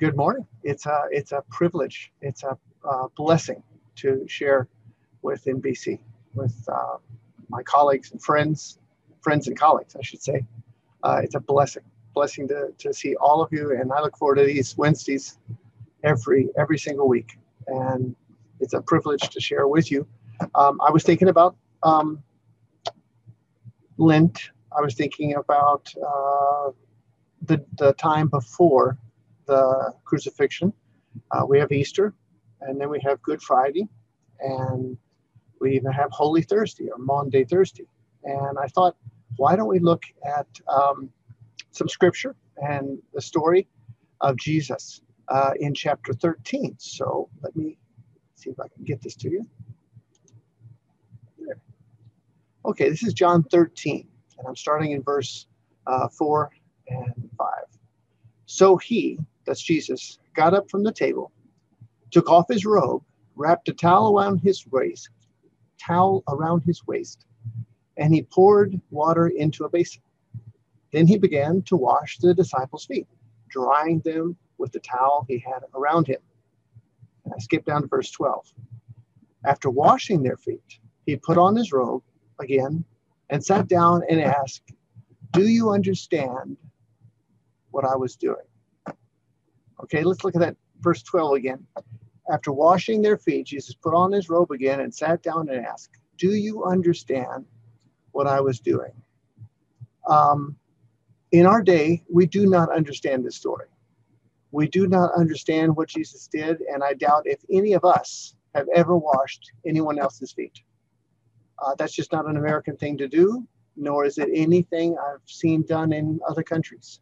Good morning. It's a it's a privilege. It's a, a blessing to share with NBC with uh, my colleagues and friends, friends and colleagues, I should say. Uh, it's a blessing, blessing to, to see all of you, and I look forward to these Wednesdays every every single week, and it's a privilege to share with you. Um, I was thinking about um, Lent. I was thinking about uh, the the time before the crucifixion. Uh, we have Easter, and then we have Good Friday, and we even have Holy Thursday or Maundy Thursday. And I thought, why don't we look at um, some scripture and the story of Jesus uh, in chapter 13? So let me see if I can get this to you. There. Okay, this is John 13, and I'm starting in verse uh, 4 and 5. So he, that's Jesus, got up from the table, took off his robe, wrapped a towel around his waist, towel around his waist, and he poured water into a basin. Then he began to wash the disciples' feet, drying them with the towel he had around him. And I skip down to verse 12. After washing their feet, he put on his robe again and sat down and asked, Do you understand what I was doing? Okay, let's look at that verse 12 again. After washing their feet, Jesus put on his robe again and sat down and asked, Do you understand what I was doing? Um, in our day, we do not understand this story. We do not understand what Jesus did, and I doubt if any of us have ever washed anyone else's feet. Uh, that's just not an American thing to do, nor is it anything I've seen done in other countries.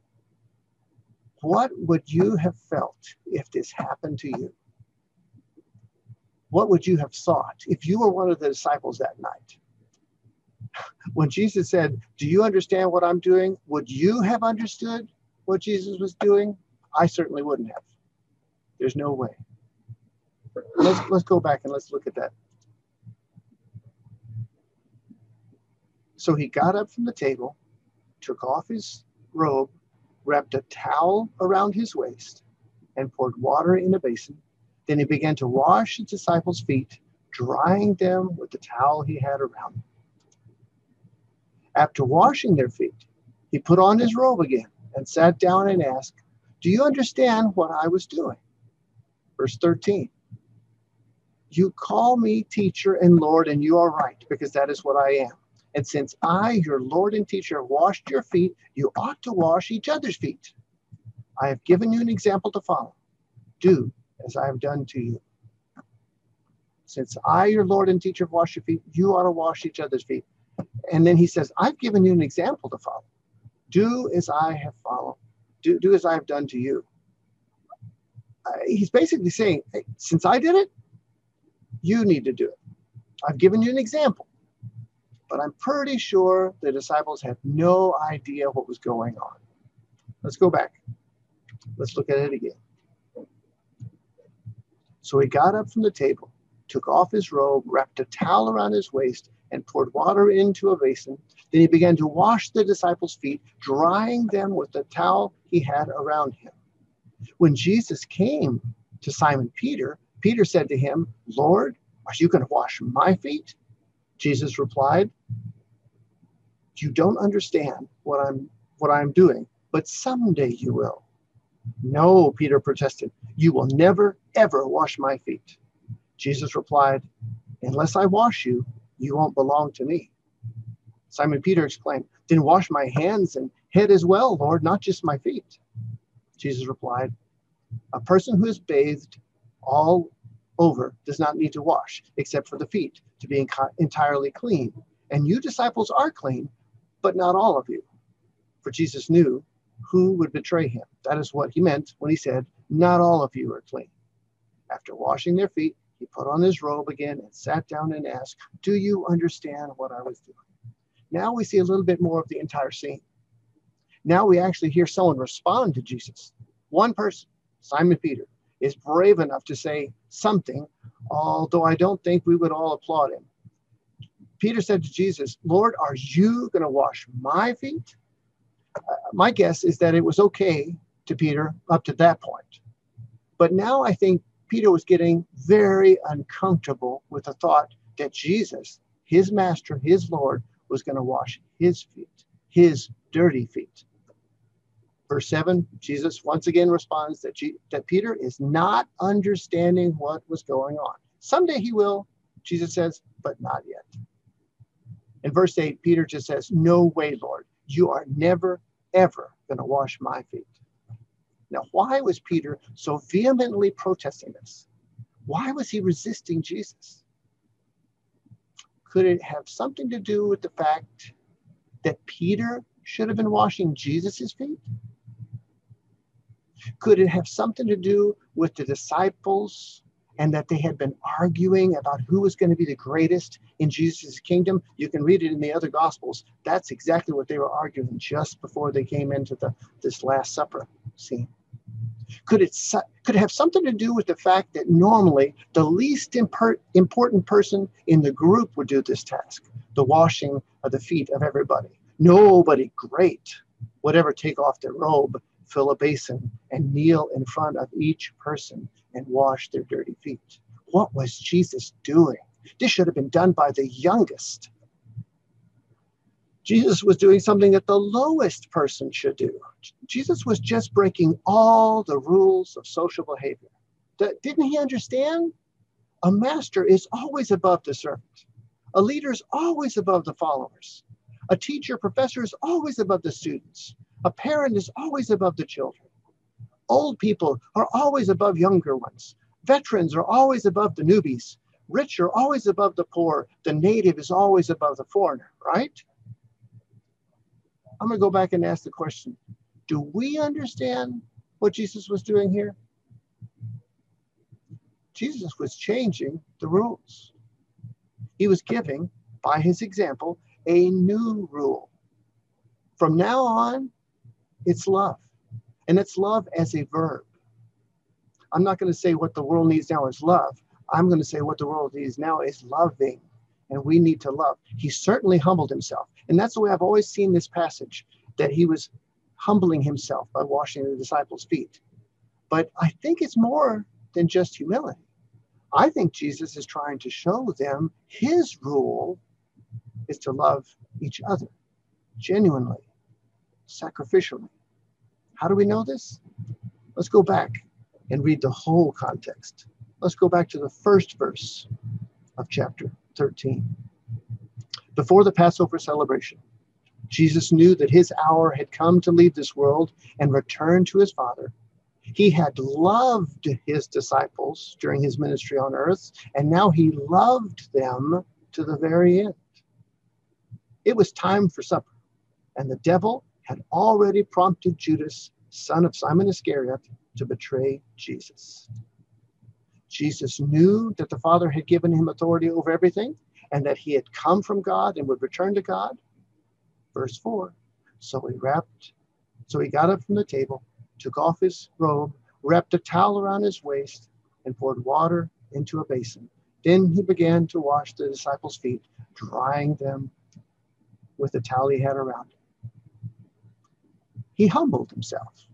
What would you have felt if this happened to you? What would you have thought if you were one of the disciples that night? When Jesus said, Do you understand what I'm doing? Would you have understood what Jesus was doing? I certainly wouldn't have. There's no way. Let's, let's go back and let's look at that. So he got up from the table, took off his robe, wrapped a towel around his waist, and poured water in a basin. Then he began to wash his disciples' feet, drying them with the towel he had around him. After washing their feet, he put on his robe again and sat down and asked, Do you understand what I was doing? Verse 13. You call me teacher and Lord, and you are right, because that is what I am. And since I, your Lord and teacher, washed your feet, you ought to wash each other's feet. I have given you an example to follow. Do as I have done to you. Since I, your Lord and teacher, have washed your feet, you ought to wash each other's feet. And then he says, I've given you an example to follow. Do as I have followed. Do, do as I have done to you. Uh, he's basically saying, hey, since I did it, you need to do it. I've given you an example but I'm pretty sure the disciples had no idea what was going on. Let's go back. Let's look at it again. So he got up from the table, took off his robe, wrapped a towel around his waist, and poured water into a basin. Then he began to wash the disciples' feet, drying them with the towel he had around him. When Jesus came to Simon Peter, Peter said to him, Lord, are you going to wash my feet? Jesus replied, You don't understand what I'm what I'm doing, but someday you will. No, Peter protested, you will never, ever wash my feet. Jesus replied, Unless I wash you, you won't belong to me. Simon Peter exclaimed, Then wash my hands and head as well, Lord, not just my feet. Jesus replied, A person who is bathed all over does not need to wash except for the feet to be entirely clean. And you disciples are clean, but not all of you. For Jesus knew who would betray him. That is what he meant when he said, Not all of you are clean. After washing their feet, he put on his robe again and sat down and asked, Do you understand what I was doing? Now we see a little bit more of the entire scene. Now we actually hear someone respond to Jesus. One person, Simon Peter, is brave enough to say something, although I don't think we would all applaud him. Peter said to Jesus, Lord, are you going to wash my feet? Uh, my guess is that it was okay to Peter up to that point. But now I think Peter was getting very uncomfortable with the thought that Jesus, his master, his Lord, was going to wash his feet, his dirty feet. Verse 7, Jesus once again responds that, G- that Peter is not understanding what was going on. Someday he will, Jesus says, but not yet. In verse 8, Peter just says, No way, Lord. You are never, ever going to wash my feet. Now, why was Peter so vehemently protesting this? Why was he resisting Jesus? Could it have something to do with the fact that Peter should have been washing Jesus' feet? Could it have something to do with the disciples and that they had been arguing about who was going to be the greatest in Jesus' kingdom? You can read it in the other gospels. That's exactly what they were arguing just before they came into the this last supper scene. Could it could it have something to do with the fact that normally the least important person in the group would do this task, the washing of the feet of everybody? Nobody great would ever take off their robe fill a basin, and kneel in front of each person and wash their dirty feet. What was Jesus doing? This should have been done by the youngest. Jesus was doing something that the lowest person should do. Jesus was just breaking all the rules of social behavior. Didn't he understand? A master is always above the servant. A leader is always above the followers. A teacher, professor is always above the students. A parent is always above the children. Old people are always above younger ones. Veterans are always above the newbies. Rich are always above the poor. The native is always above the foreigner, right? I'm going to go back and ask the question Do we understand what Jesus was doing here? Jesus was changing the rules. He was giving, by his example, a new rule. From now on, it's love. And it's love as a verb. I'm not going to say what the world needs now is love. I'm going to say what the world needs now is loving. And we need to love. He certainly humbled himself. And that's the way I've always seen this passage that he was humbling himself by washing the disciples' feet. But I think it's more than just humility. I think Jesus is trying to show them his rule is to love each other genuinely, sacrificially. How do we know this? Let's go back and read the whole context. Let's go back to the first verse of chapter 13. Before the Passover celebration, Jesus knew that his hour had come to leave this world and return to his Father. He had loved his disciples during his ministry on earth, and now he loved them to the very end. It was time for supper, and the devil had already prompted Judas, son of Simon Iscariot, to betray Jesus. Jesus knew that the Father had given him authority over everything and that he had come from God and would return to God. Verse 4 So he wrapped, so he got up from the table, took off his robe, wrapped a towel around his waist, and poured water into a basin. Then he began to wash the disciples' feet, drying them with the towel he had around him. He humbled himself,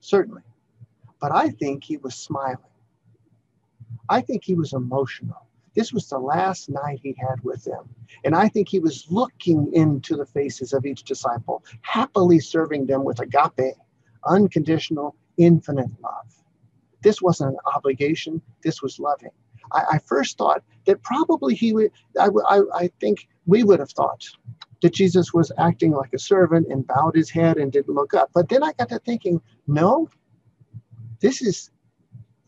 certainly. But I think he was smiling. I think he was emotional. This was the last night he had with them. And I think he was looking into the faces of each disciple, happily serving them with agape, unconditional, infinite love. This wasn't an obligation, this was loving. I, I first thought that probably he would, I, I, I think we would have thought that Jesus was acting like a servant and bowed his head and didn't look up. But then I got to thinking, no, this is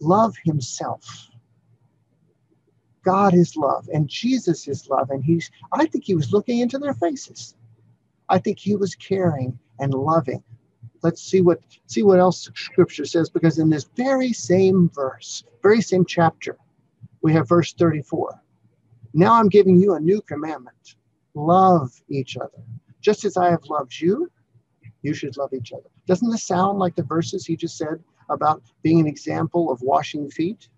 love himself. God is love and Jesus is love. And he's, I think he was looking into their faces. I think he was caring and loving. Let's see what see what else scripture says, because in this very same verse, very same chapter, we have verse 34. Now I'm giving you a new commandment love each other. Just as I have loved you, you should love each other. Doesn't this sound like the verses he just said about being an example of washing feet?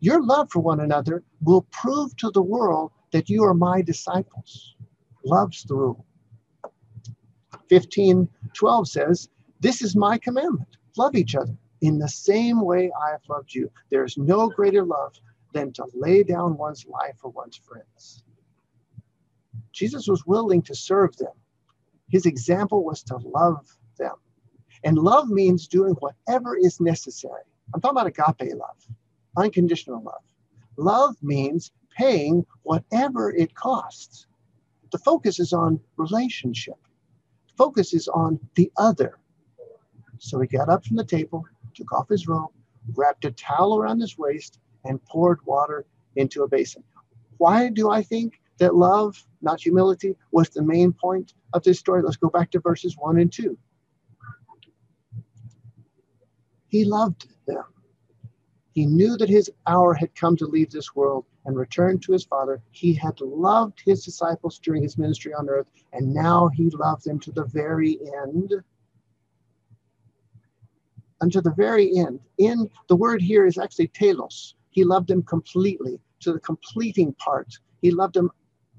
Your love for one another will prove to the world that you are my disciples. Love's the rule. 15 12 says, This is my commandment love each other. In the same way I have loved you. There is no greater love than to lay down one's life for one's friends. Jesus was willing to serve them. His example was to love them. And love means doing whatever is necessary. I'm talking about agape love, unconditional love. Love means paying whatever it costs. The focus is on relationship. The focus is on the other. So he got up from the table, took off his robe, wrapped a towel around his waist, and poured water into a basin. Why do I think that love, not humility, was the main point of this story? Let's go back to verses one and two. He loved them. He knew that his hour had come to leave this world and return to his Father. He had loved his disciples during his ministry on earth, and now he loved them to the very end. Unto the very end. In the word here is actually telos. He loved them completely, to the completing part. He loved them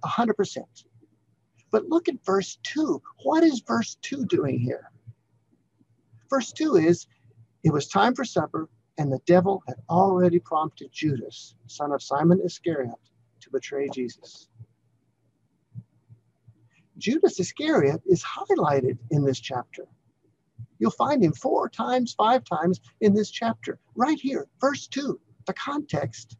100%. But look at verse 2. What is verse 2 doing here? Verse 2 is it was time for supper, and the devil had already prompted Judas, son of Simon Iscariot, to betray Jesus. Judas Iscariot is highlighted in this chapter. You'll find him four times, five times in this chapter. Right here, verse 2. The context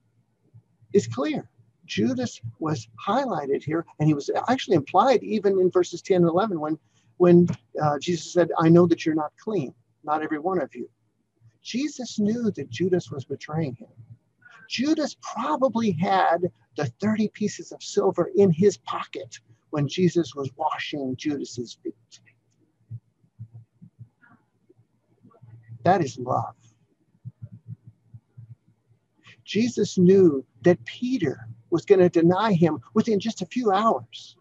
is clear. Judas was highlighted here, and he was actually implied even in verses 10 and 11 when, when uh, Jesus said, I know that you're not clean, not every one of you. Jesus knew that Judas was betraying him. Judas probably had the 30 pieces of silver in his pocket when Jesus was washing Judas's feet. That is love. Jesus knew that Peter was going to deny him within just a few hours.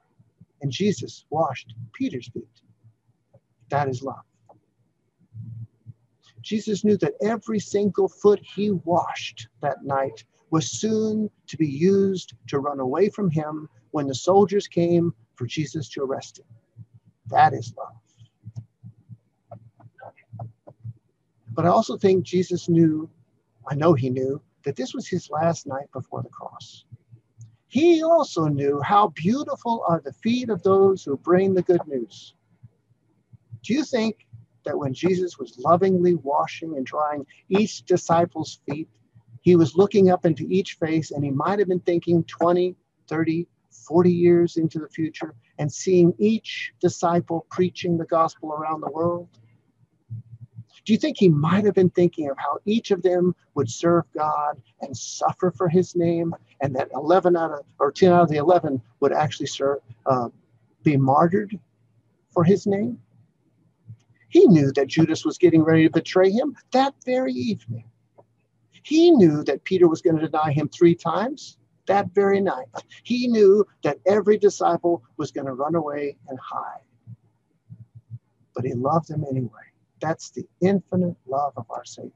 And Jesus washed Peter's feet. That is love. Jesus knew that every single foot he washed that night was soon to be used to run away from him when the soldiers came for Jesus to arrest him. That is love. But I also think Jesus knew, I know he knew, that this was his last night before the cross. He also knew how beautiful are the feet of those who bring the good news. Do you think that when Jesus was lovingly washing and drying each disciple's feet, he was looking up into each face and he might have been thinking 20, 30, 40 years into the future and seeing each disciple preaching the gospel around the world? Do you think he might have been thinking of how each of them would serve God and suffer for his name, and that 11 out of or 10 out of the 11 would actually serve, uh, be martyred for his name? He knew that Judas was getting ready to betray him that very evening. He knew that Peter was going to deny him three times that very night. He knew that every disciple was going to run away and hide. But he loved them anyway. That's the infinite love of our Savior.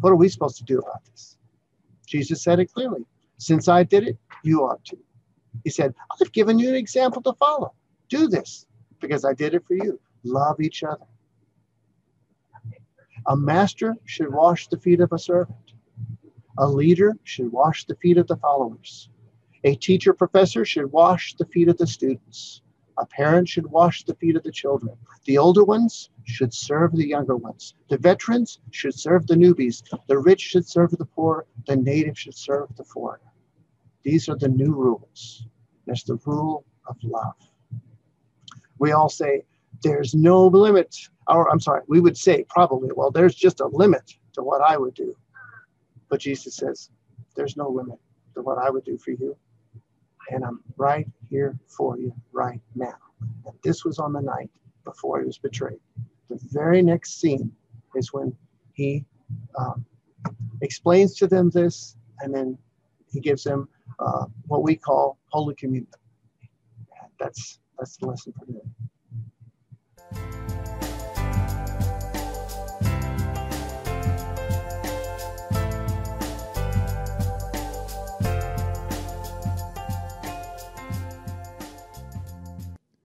What are we supposed to do about this? Jesus said it clearly. Since I did it, you ought to. He said, I've given you an example to follow. Do this because I did it for you. Love each other. A master should wash the feet of a servant. A leader should wash the feet of the followers. A teacher professor should wash the feet of the students. A parent should wash the feet of the children. The older ones should serve the younger ones. The veterans should serve the newbies. The rich should serve the poor. The native should serve the foreigner. These are the new rules. That's the rule of love. We all say, there's no limit. Or I'm sorry, we would say probably, well, there's just a limit to what I would do. But Jesus says, there's no limit to what I would do for you and I'm right here for you right now. And this was on the night before he was betrayed. The very next scene is when he um, explains to them this, and then he gives them uh, what we call Holy Communion. That's that's the lesson for today.